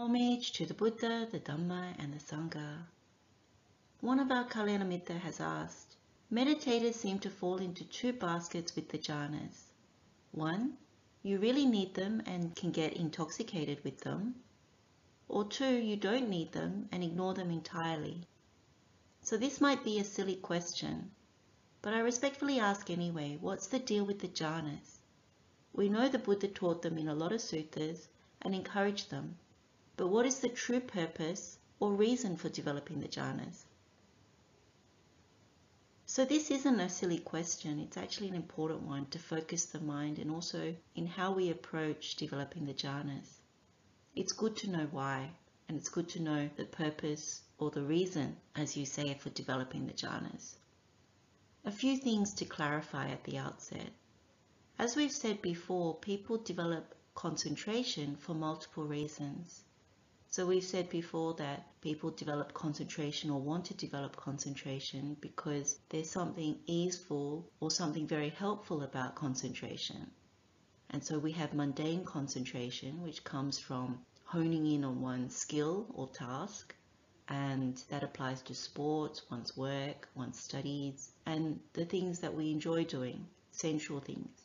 Homage to the Buddha, the Dhamma, and the Sangha. One of our Kalyanamitta has asked, meditators seem to fall into two baskets with the jhanas. One, you really need them and can get intoxicated with them. Or two, you don't need them and ignore them entirely. So this might be a silly question, but I respectfully ask anyway, what's the deal with the jhanas? We know the Buddha taught them in a lot of suttas and encouraged them, but what is the true purpose or reason for developing the jhanas? So this isn't a silly question, it's actually an important one to focus the mind and also in how we approach developing the jhanas. It's good to know why, and it's good to know the purpose or the reason, as you say, for developing the jhanas. A few things to clarify at the outset. As we've said before, people develop concentration for multiple reasons. So we've said before that people develop concentration or want to develop concentration because there's something easeful or something very helpful about concentration. And so we have mundane concentration, which comes from honing in on one's skill or task. And that applies to sports, one's work, one's studies, and the things that we enjoy doing, sensual things.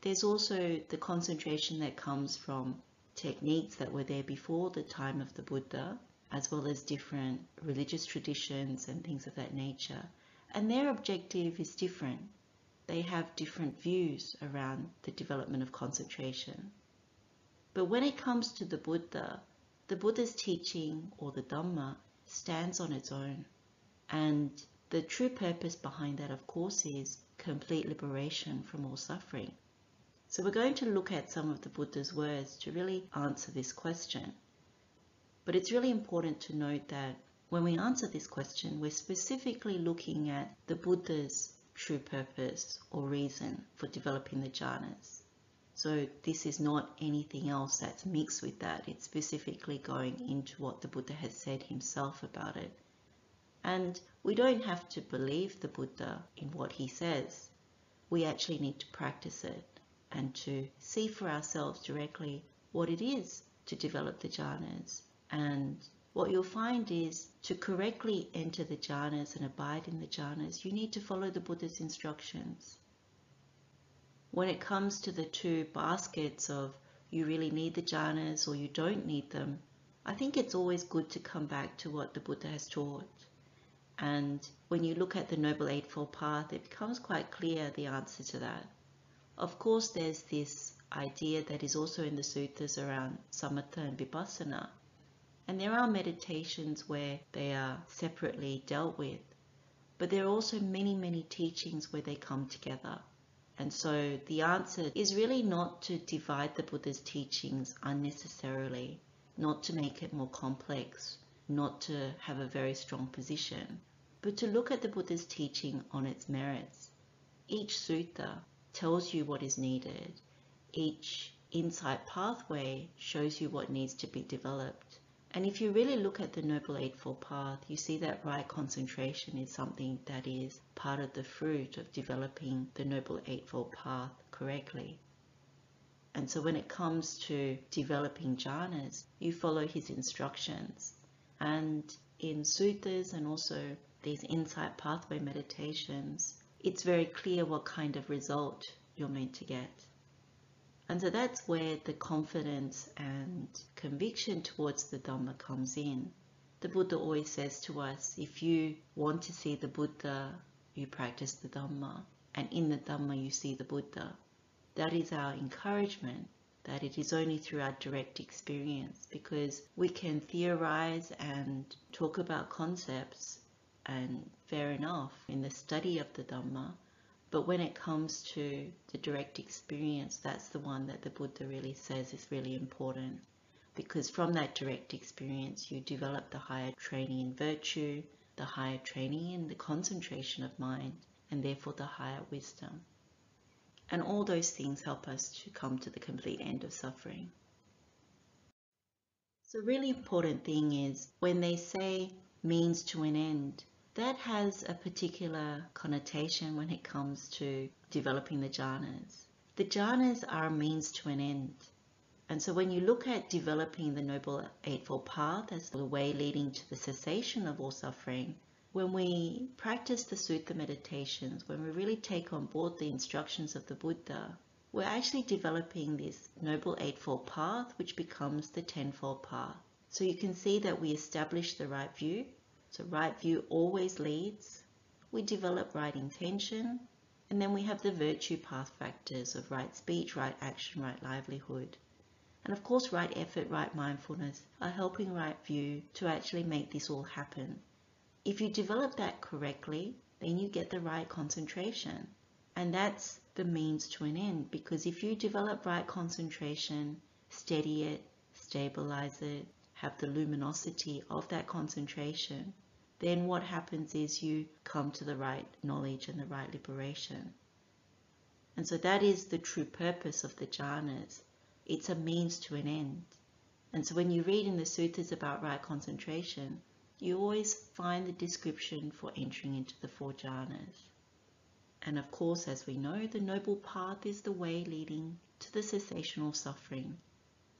There's also the concentration that comes from techniques that were there before the time of the Buddha, as well as different religious traditions and things of that nature. And their objective is different. They have different views around the development of concentration. But when it comes to the Buddha, the Buddha's teaching or the Dhamma stands on its own. And the true purpose behind that, of course, is complete liberation from all suffering. So we're going to look at some of the Buddha's words to really answer this question. But it's really important to note that when we answer this question, we're specifically looking at the Buddha's true purpose or reason for developing the jhanas. So this is not anything else that's mixed with that. It's specifically going into what the Buddha has said himself about it. And we don't have to believe the Buddha in what he says. We actually need to practice it and to see for ourselves directly what it is to develop the jhanas. And what you'll find is to correctly enter the jhanas and abide in the jhanas, you need to follow the Buddha's instructions. When it comes to the two baskets of you really need the jhanas or you don't need them, I think it's always good to come back to what the Buddha has taught. And when you look at the Noble Eightfold Path, it becomes quite clear the answer to that. Of course, there's this idea that is also in the suttas around samatha and vipassana. And there are meditations where they are separately dealt with. But there are also many, many teachings where they come together. And so the answer is really not to divide the Buddha's teachings unnecessarily, not to make it more complex, not to have a very strong position, but to look at the Buddha's teaching on its merits. Each sutta tells you what is needed. Each insight pathway shows you what needs to be developed. And if you really look at the Noble Eightfold Path, you see that right concentration is something that is part of the fruit of developing the Noble Eightfold Path correctly. And so when it comes to developing jhanas, you follow his instructions. And in suttas and also these insight pathway meditations, it's very clear what kind of result you're meant to get. And so that's where the confidence and conviction towards the Dhamma comes in. The Buddha always says to us, if you want to see the Buddha, you practice the Dhamma, and in the Dhamma you see the Buddha. That is our encouragement, that it is only through our direct experience, because we can theorize and talk about concepts, and fair enough in the study of the Dhamma. But when it comes to the direct experience, that's the one that the Buddha really says is really important. Because from that direct experience, you develop the higher training in virtue, the higher training in the concentration of mind, and therefore the higher wisdom. And all those things help us to come to the complete end of suffering. So, really important thing is when they say means to an end, that has a particular connotation when it comes to developing the jhanas. The jhanas are a means to an end. And so when you look at developing the Noble Eightfold Path as the way leading to the cessation of all suffering, when we practice the Sutta meditations, when we really take on board the instructions of the Buddha, we're actually developing this Noble Eightfold Path, which becomes the Tenfold Path. So you can see that we establish the right view. So right view always leads. We develop right intention. And then we have the virtue path factors of right speech, right action, right livelihood. And of course, right effort, right mindfulness are helping right view to actually make this all happen. If you develop that correctly, then you get the right concentration. And that's the means to an end because if you develop right concentration, steady it, stabilize it, have the luminosity of that concentration, then what happens is you come to the right knowledge and the right liberation. And so that is the true purpose of the jhanas it's a means to an end. And so when you read in the sutras about right concentration, you always find the description for entering into the four jhanas. And of course, as we know, the noble path is the way leading to the cessation of suffering.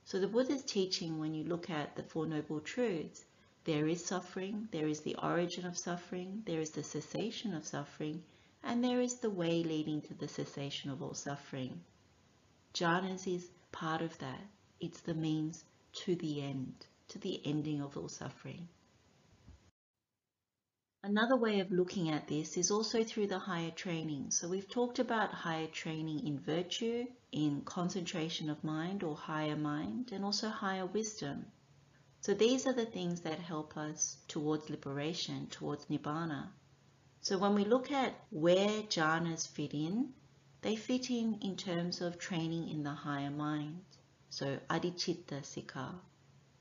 So the Buddha's teaching, when you look at the Four Noble Truths, there is suffering, there is the origin of suffering, there is the cessation of suffering, and there is the way leading to the cessation of all suffering. Jhanas is part of that. It's the means to the end, to the ending of all suffering. Another way of looking at this is also through the higher training. So we've talked about higher training in virtue, in concentration of mind or higher mind, and also higher wisdom. So these are the things that help us towards liberation, towards nibbana. So when we look at where jhanas fit in, they fit in in terms of training in the higher mind. So adhicitta sikkha.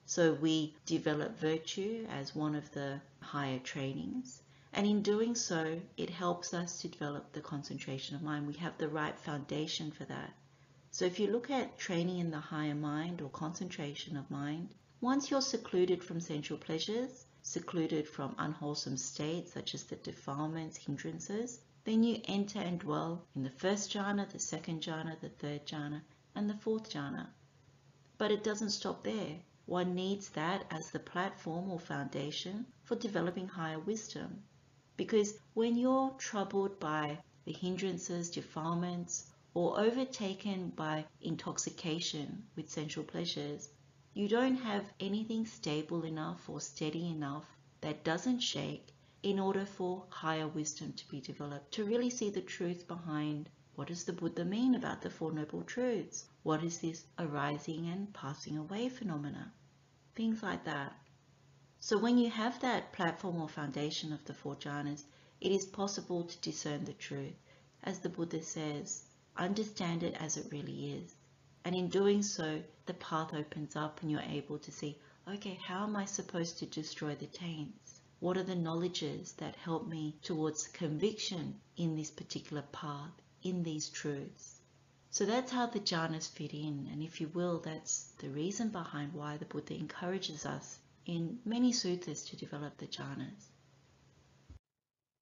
So we develop virtue as one of the higher trainings. And in doing so, it helps us to develop the concentration of mind. We have the right foundation for that. So if you look at training in the higher mind or concentration of mind, once you're secluded from sensual pleasures, secluded from unwholesome states such as the defilements, hindrances, then you enter and dwell in the first jhana, the second jhana, the third jhana, and the fourth jhana. But it doesn't stop there. One needs that as the platform or foundation for developing higher wisdom. Because when you're troubled by the hindrances, defilements, or overtaken by intoxication with sensual pleasures, you don't have anything stable enough or steady enough that doesn't shake in order for higher wisdom to be developed, to really see the truth behind what does the Buddha mean about the Four Noble Truths? What is this arising and passing away phenomena? Things like that. So when you have that platform or foundation of the four jhanas, it is possible to discern the truth. As the Buddha says, understand it as it really is. And in doing so, the path opens up and you're able to see, okay, how am I supposed to destroy the taints? What are the knowledges that help me towards conviction in this particular path, in these truths? So that's how the jhanas fit in, and if you will, that's the reason behind why the Buddha encourages us in many sutras to develop the jhanas.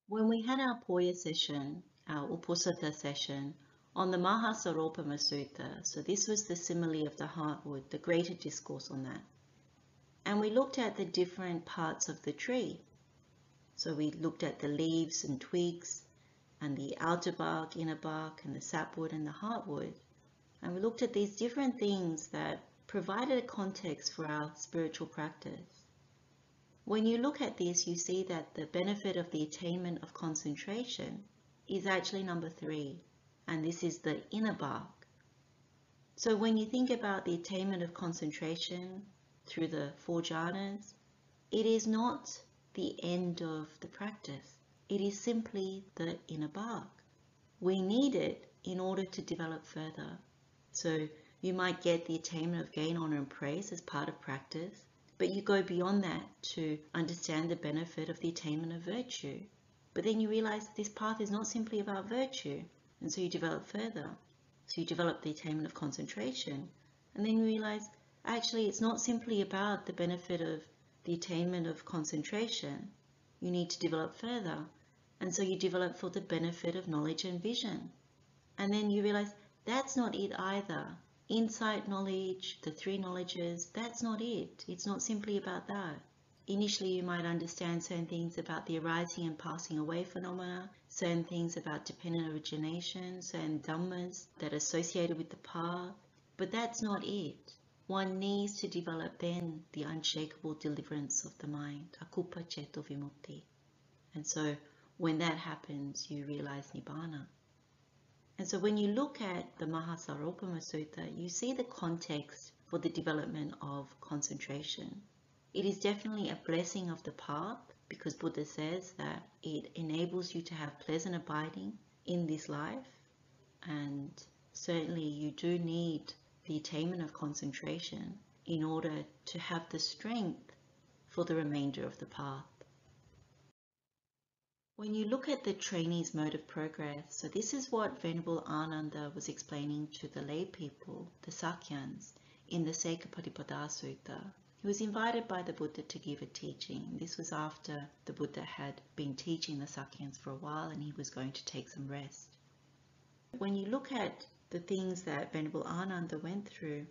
When we had our Poya session, our Uposatha session, on the Mahasaropama Sutta, so this was the simile of the heartwood, the greater discourse on that. And we looked at the different parts of the tree, so we looked at the leaves and twigs and the outer bark, inner bark, and the sapwood and the heartwood. And we looked at these different things that provided a context for our spiritual practice. When you look at this, you see that the benefit of the attainment of concentration is actually number three, and this is the inner bark. So when you think about the attainment of concentration through the four jhanas, it is not the end of the practice. It is simply the inner bark. We need it in order to develop further. So you might get the attainment of gain, honor, and praise as part of practice, but you go beyond that to understand the benefit of the attainment of virtue. But then you realize that this path is not simply about virtue, and so you develop further. So you develop the attainment of concentration, and then you realize actually it's not simply about the benefit of the attainment of concentration, you need to develop further. And so you develop for the benefit of knowledge and vision. And then you realize that's not it either. insight knowledge, the three knowledges, that's not it. It's not simply about that. Initially, you might understand certain things about the arising and passing away phenomena, certain things about dependent origination, certain dhammas that are associated with the path, but that's not it. One needs to develop then the unshakable deliverance of the mind, akupa ceto vimutti. And so when that happens, you realize Nibbana. And so when you look at the Mahasaropama Sutta, you see the context for the development of concentration. It is definitely a blessing of the path because Buddha says that it enables you to have pleasant abiding in this life and certainly you do need the attainment of concentration in order to have the strength for the remainder of the path. When you look at the trainee's mode of progress, so this is what Venerable Ananda was explaining to the lay people, the Sakyans, in the Sekapatipada Sutta. He was invited by the Buddha to give a teaching. This was after the Buddha had been teaching the Sakyans for a while and he was going to take some rest. When you look at the things that Venerable Ananda went through,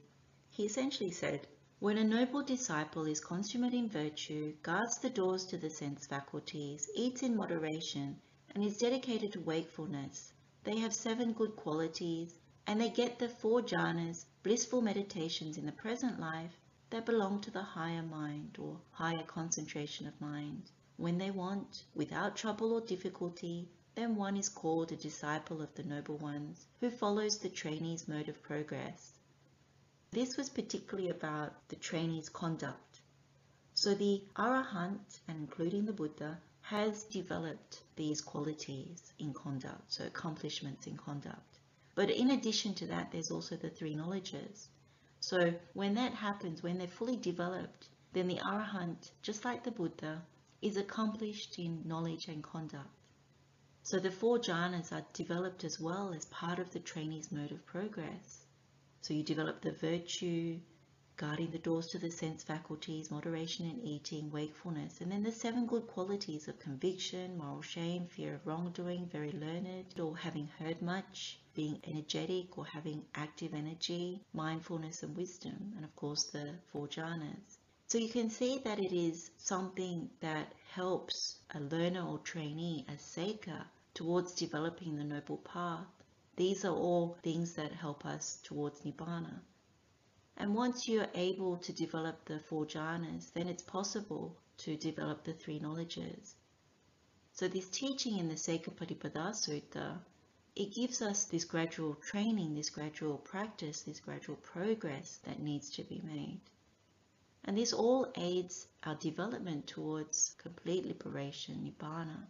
he essentially said, when a noble disciple is consummate in virtue, guards the doors to the sense faculties, eats in moderation, and is dedicated to wakefulness, they have seven good qualities, and they get the four jhanas, blissful meditations in the present life, that belong to the higher mind or higher concentration of mind. When they want, without trouble or difficulty, then one is called a disciple of the noble ones, who follows the trainee's mode of progress. This was particularly about the trainee's conduct. So the Arahant, and including the Buddha, has developed these qualities in conduct, so accomplishments in conduct. But in addition to that, there's also the three knowledges. So when that happens, when they're fully developed, then the Arahant, just like the Buddha, is accomplished in knowledge and conduct. So the four jhanas are developed as well as part of the trainee's mode of progress. So you develop the virtue, guarding the doors to the sense faculties, moderation in eating, wakefulness, and then the seven good qualities of conviction, moral shame, fear of wrongdoing, very learned, or having heard much, being energetic or having active energy, mindfulness and wisdom, and of course the four jhanas. So you can see that it is something that helps a learner or trainee, a seeker, towards developing the noble path. These are all things that help us towards Nibbana. And once you're able to develop the four jhanas, then it's possible to develop the three knowledges. So this teaching in the Sekapatipada Sutta, it gives us this gradual training, this gradual practice, this gradual progress that needs to be made. And this all aids our development towards complete liberation, Nibbana.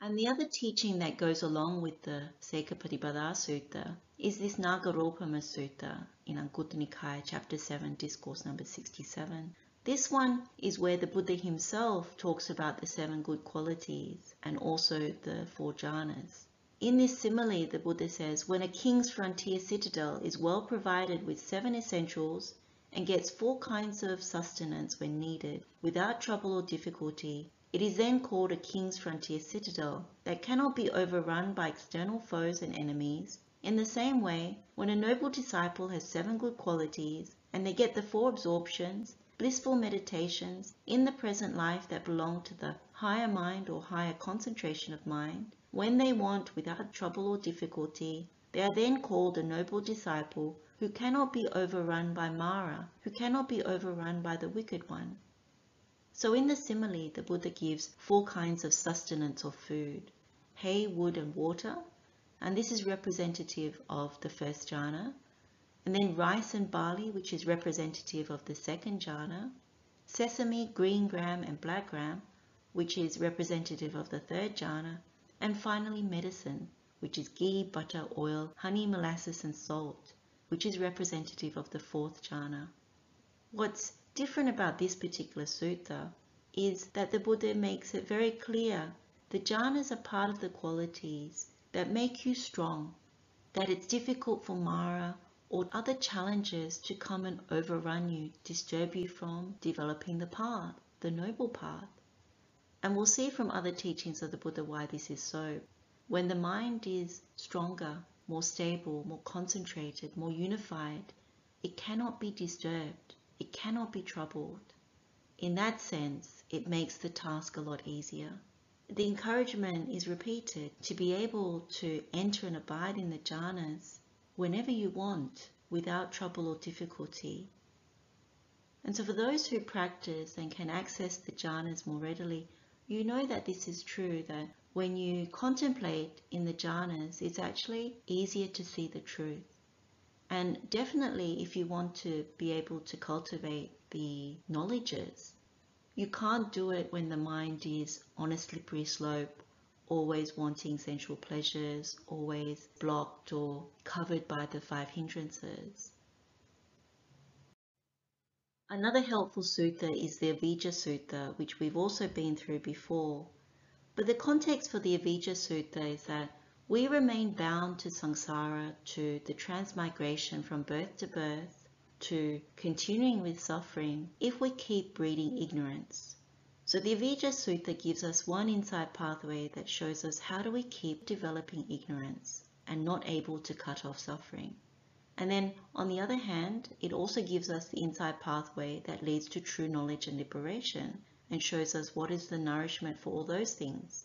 And the other teaching that goes along with the Sekapatipada Sutta is this Nagaropama Sutta in Anguttara Nikaya, chapter 7, discourse number 67. This one is where the Buddha himself talks about the seven good qualities and also the four jhanas. In this simile, the Buddha says, when a king's frontier citadel is well provided with seven essentials and gets four kinds of sustenance when needed, without trouble or difficulty, it is then called a king's frontier citadel that cannot be overrun by external foes and enemies. In the same way, when a noble disciple has seven good qualities and they get the four absorptions, blissful meditations in the present life that belong to the higher mind or higher concentration of mind, when they want without trouble or difficulty, they are then called a noble disciple who cannot be overrun by Mara, who cannot be overrun by the wicked one. So in the simile, the Buddha gives four kinds of sustenance or food, hay, wood and water, and this is representative of the first jhana, and then rice and barley, which is representative of the second jhana, sesame, green gram and black gram, which is representative of the third jhana, and finally medicine, which is ghee, butter, oil, honey, molasses and salt, which is representative of the fourth jhana. What's different about this particular sutta is that the Buddha makes it very clear the jhanas are part of the qualities that make you strong, that it's difficult for Mara or other challenges to come and overrun you, disturb you from developing the path, the noble path. And we'll see from other teachings of the Buddha why this is so. When the mind is stronger, more stable, more concentrated, more unified. It cannot be disturbed. It cannot be troubled. In that sense, it makes the task a lot easier. The encouragement is repeated to be able to enter and abide in the jhanas whenever you want without trouble or difficulty. And so for those who practice and can access the jhanas more readily, you know that this is true, that when you contemplate in the jhanas, it's actually easier to see the truth. And definitely if you want to be able to cultivate the knowledges, you can't do it when the mind is on a slippery slope, always wanting sensual pleasures, always blocked or covered by the five hindrances. Another helpful sutta is the Avijja Sutta, which we've also been through before. But the context for the Avijja Sutta is that we remain bound to samsara, to the transmigration from birth to birth, to continuing with suffering if we keep breeding ignorance. So the Avijja Sutta gives us one insight pathway that shows us how do we keep developing ignorance and not able to cut off suffering. And then on the other hand, it also gives us the insight pathway that leads to true knowledge and liberation and shows us what is the nourishment for all those things.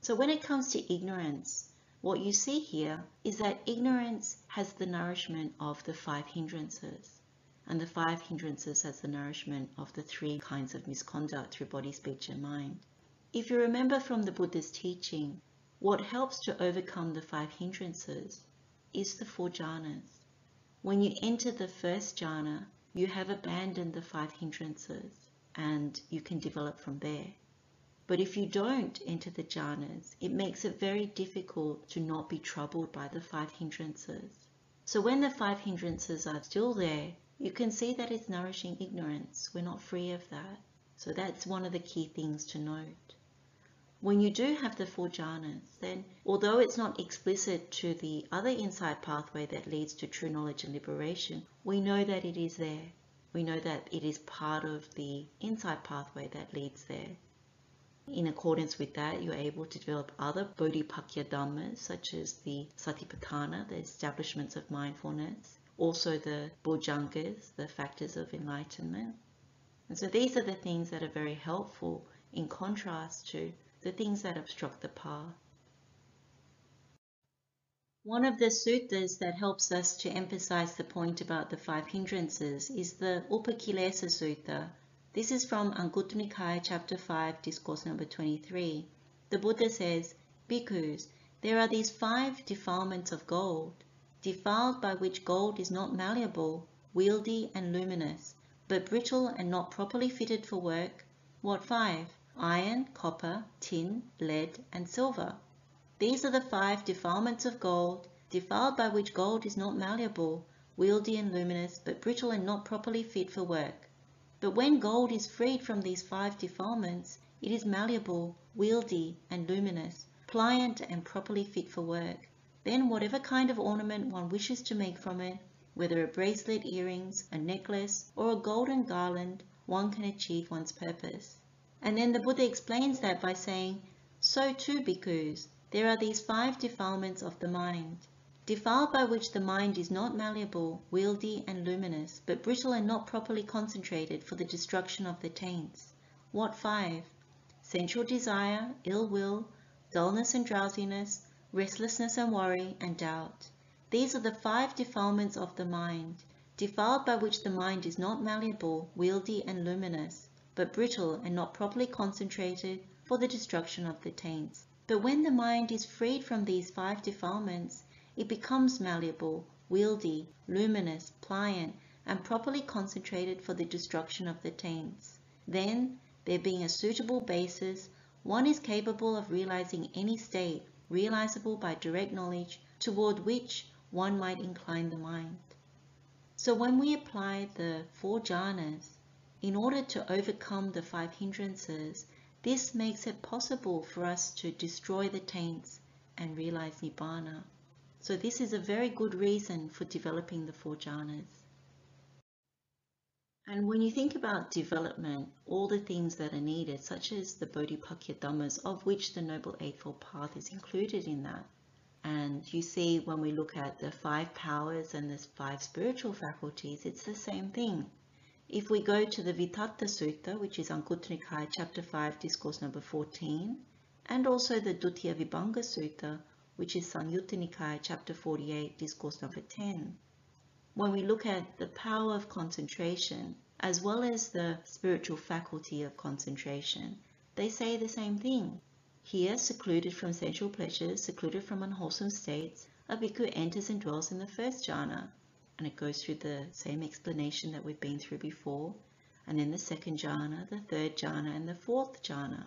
So when it comes to ignorance, what you see here is that ignorance has the nourishment of the five hindrances, and the five hindrances has the nourishment of the three kinds of misconduct through body, speech, and mind. If you remember from the Buddha's teaching, what helps to overcome the five hindrances is the four jhanas. When you enter the first jhana, you have abandoned the five hindrances and you can develop from there. But if you don't enter the jhanas, it makes it very difficult to not be troubled by the five hindrances. So when the five hindrances are still there, you can see that it's nourishing ignorance. We're not free of that. So that's one of the key things to note. When you do have the four jhanas, then although it's not explicit to the other insight pathway that leads to true knowledge and liberation, we know that it is there. We know that it is part of the insight pathway that leads there. In accordance with that, you're able to develop other Bodhipakkhiya Dhammas, such as the Satipatthana, the establishments of mindfulness, also the Bojjhangas, the factors of enlightenment. And so these are the things that are very helpful in contrast to the things that obstruct the path. One of the suttas that helps us to emphasize the point about the five hindrances is the Upakilesa Sutta. This is from Anguttara Nikaya chapter 5, discourse number 23. The Buddha says, Bhikkhus, there are these five defilements of gold, defiled by which gold is not malleable, wieldy and luminous, but brittle and not properly fitted for work. What five? iron, copper, tin, lead, and silver. These are the five defilements of gold, defiled by which gold is not malleable, wieldy and luminous, but brittle and not properly fit for work. But when gold is freed from these five defilements, it is malleable, wieldy, and luminous, pliant and properly fit for work. Then whatever kind of ornament one wishes to make from it, whether a bracelet, earrings, a necklace, or a golden garland, one can achieve one's purpose. And then the Buddha explains that by saying, So too, bhikkhus, there are these five defilements of the mind. Defiled by which the mind is not malleable, wieldy, and luminous, but brittle and not properly concentrated for the destruction of the taints. What five? Sensual desire, ill will, dullness and drowsiness, restlessness and worry, and doubt. These are the five defilements of the mind, defiled by which the mind is not malleable, wieldy, and luminous, but brittle and not properly concentrated for the destruction of the taints. But when the mind is freed from these five defilements, it becomes malleable, wieldy, luminous, pliant, and properly concentrated for the destruction of the taints. Then, there being a suitable basis, one is capable of realizing any state, realizable by direct knowledge, toward which one might incline the mind. So when we apply the four jhanas in order to overcome the five hindrances, this makes it possible for us to destroy the taints and realize Nibbana. So this is a very good reason for developing the four jhanas. And when you think about development, all the things that are needed, such as the Bodhipakkhiya Dhammas, of which the Noble Eightfold Path is included in that, And you see when we look at the five powers and the five spiritual faculties, it's the same thing. If we go to the Vitthata Sutta, which is Anguttara chapter 5, discourse number 14, and also the Dutiya Vibhanga Sutta, which is Samyutta Nikaya, chapter 48, discourse number 10. When we look at the power of concentration, as well as the spiritual faculty of concentration, they say the same thing. Here, secluded from sensual pleasures, secluded from unwholesome states, a bhikkhu enters and dwells in the first jhana. And it goes through the same explanation that we've been through before. And then the second jhana, the third jhana, and the fourth jhana.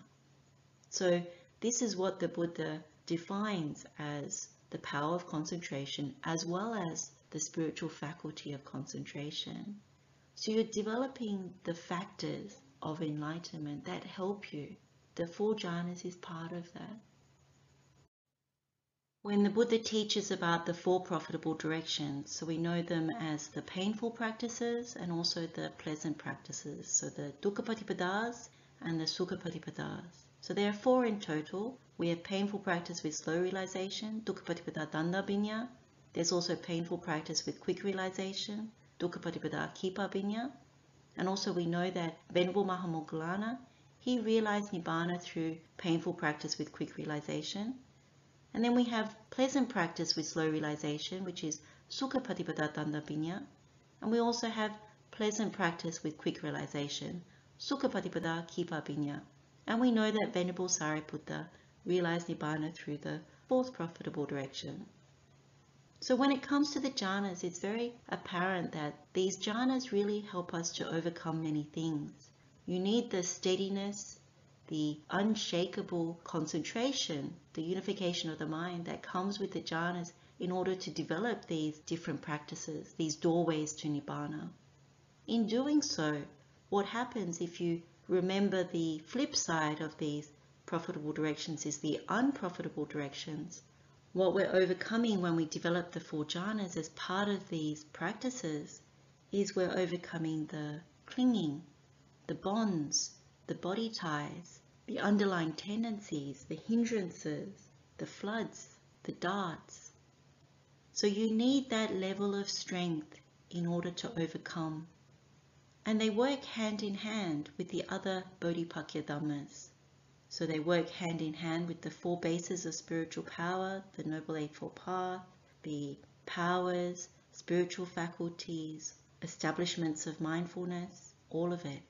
So this is what the Buddha defines as the power of concentration as well as the spiritual faculty of concentration. So you're developing the factors of enlightenment that help you. The four jhanas is part of that. When the Buddha teaches about the four profitable directions, so we know them as the painful practices and also the pleasant practices, so the dukkha patipadas and the sukha patipadas. So there are four in total. We have painful practice with slow realization, dukkha danda There's also painful practice with quick realization, dukkha Kipa kippa And also we know that Venerable Mahamoggallana, he realized Nibbana through painful practice with quick realization. And then we have pleasant practice with slow realization, which is Sukha Danda And we also have pleasant practice with quick realization, Sukha Kipa Kippa and we know that Venerable Sariputta realized Nibbana through the fourth profitable direction. So when it comes to the jhanas, it's very apparent that these jhanas really help us to overcome many things. You need the steadiness, the unshakable concentration, the unification of the mind that comes with the jhanas in order to develop these different practices, these doorways to Nibbana. In doing so, what happens if you Remember the flip side of these profitable directions is the unprofitable directions. What we're overcoming when we develop the four jhanas as part of these practices is we're overcoming the clinging, the bonds, the body ties, the underlying tendencies, the hindrances, the floods, the darts. So you need that level of strength in order to overcome and they work hand in hand with the other Bodhipakkhiya Dhammas. So they work hand in hand with the four bases of spiritual power, the Noble Eightfold Path, the powers, spiritual faculties, establishments of mindfulness, all of it.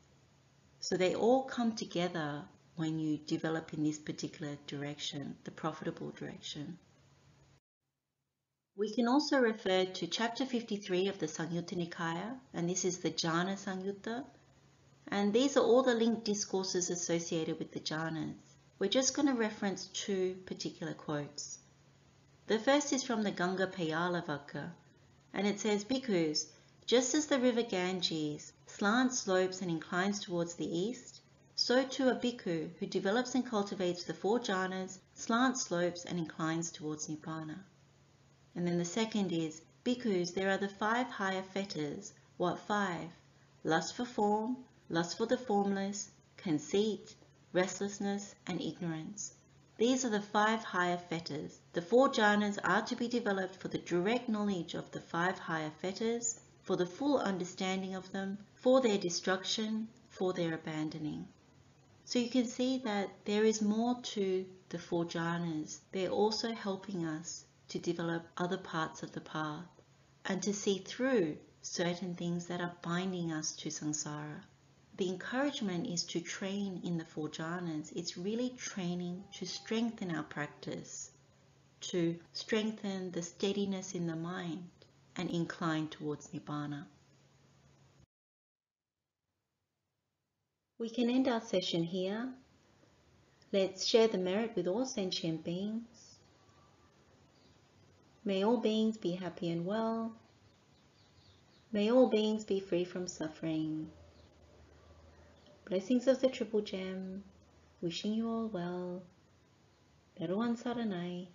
So they all come together when you develop in this particular direction, the profitable direction. We can also refer to chapter 53 of the Samyutta Nikaya, and this is the Jhana Samyutta. And these are all the linked discourses associated with the jhanas. We're just going to reference two particular quotes. The first is from the Ganga Peyyalavagga, and it says, Bhikkhus, just as the river Ganges slants, slopes, and inclines towards the east, so too a bhikkhu who develops and cultivates the four jhanas slants, slopes, and inclines towards Nibbana. And then the second is, because there are the five higher fetters. What five? Lust for form, lust for the formless, conceit, restlessness, and ignorance. These are the five higher fetters. The four jhanas are to be developed for the direct knowledge of the five higher fetters, for the full understanding of them, for their destruction, for their abandoning. So you can see that there is more to the four jhanas. They're also helping us to develop other parts of the path and to see through certain things that are binding us to samsara. The encouragement is to train in the four jhanas. It's really training to strengthen our practice, to strengthen the steadiness in the mind and incline towards Nibbana. We can end our session here. Let's share the merit with all sentient beings May all beings be happy and well. May all beings be free from suffering. Blessings of the Triple Gem, wishing you all well. Theruwan Saranai.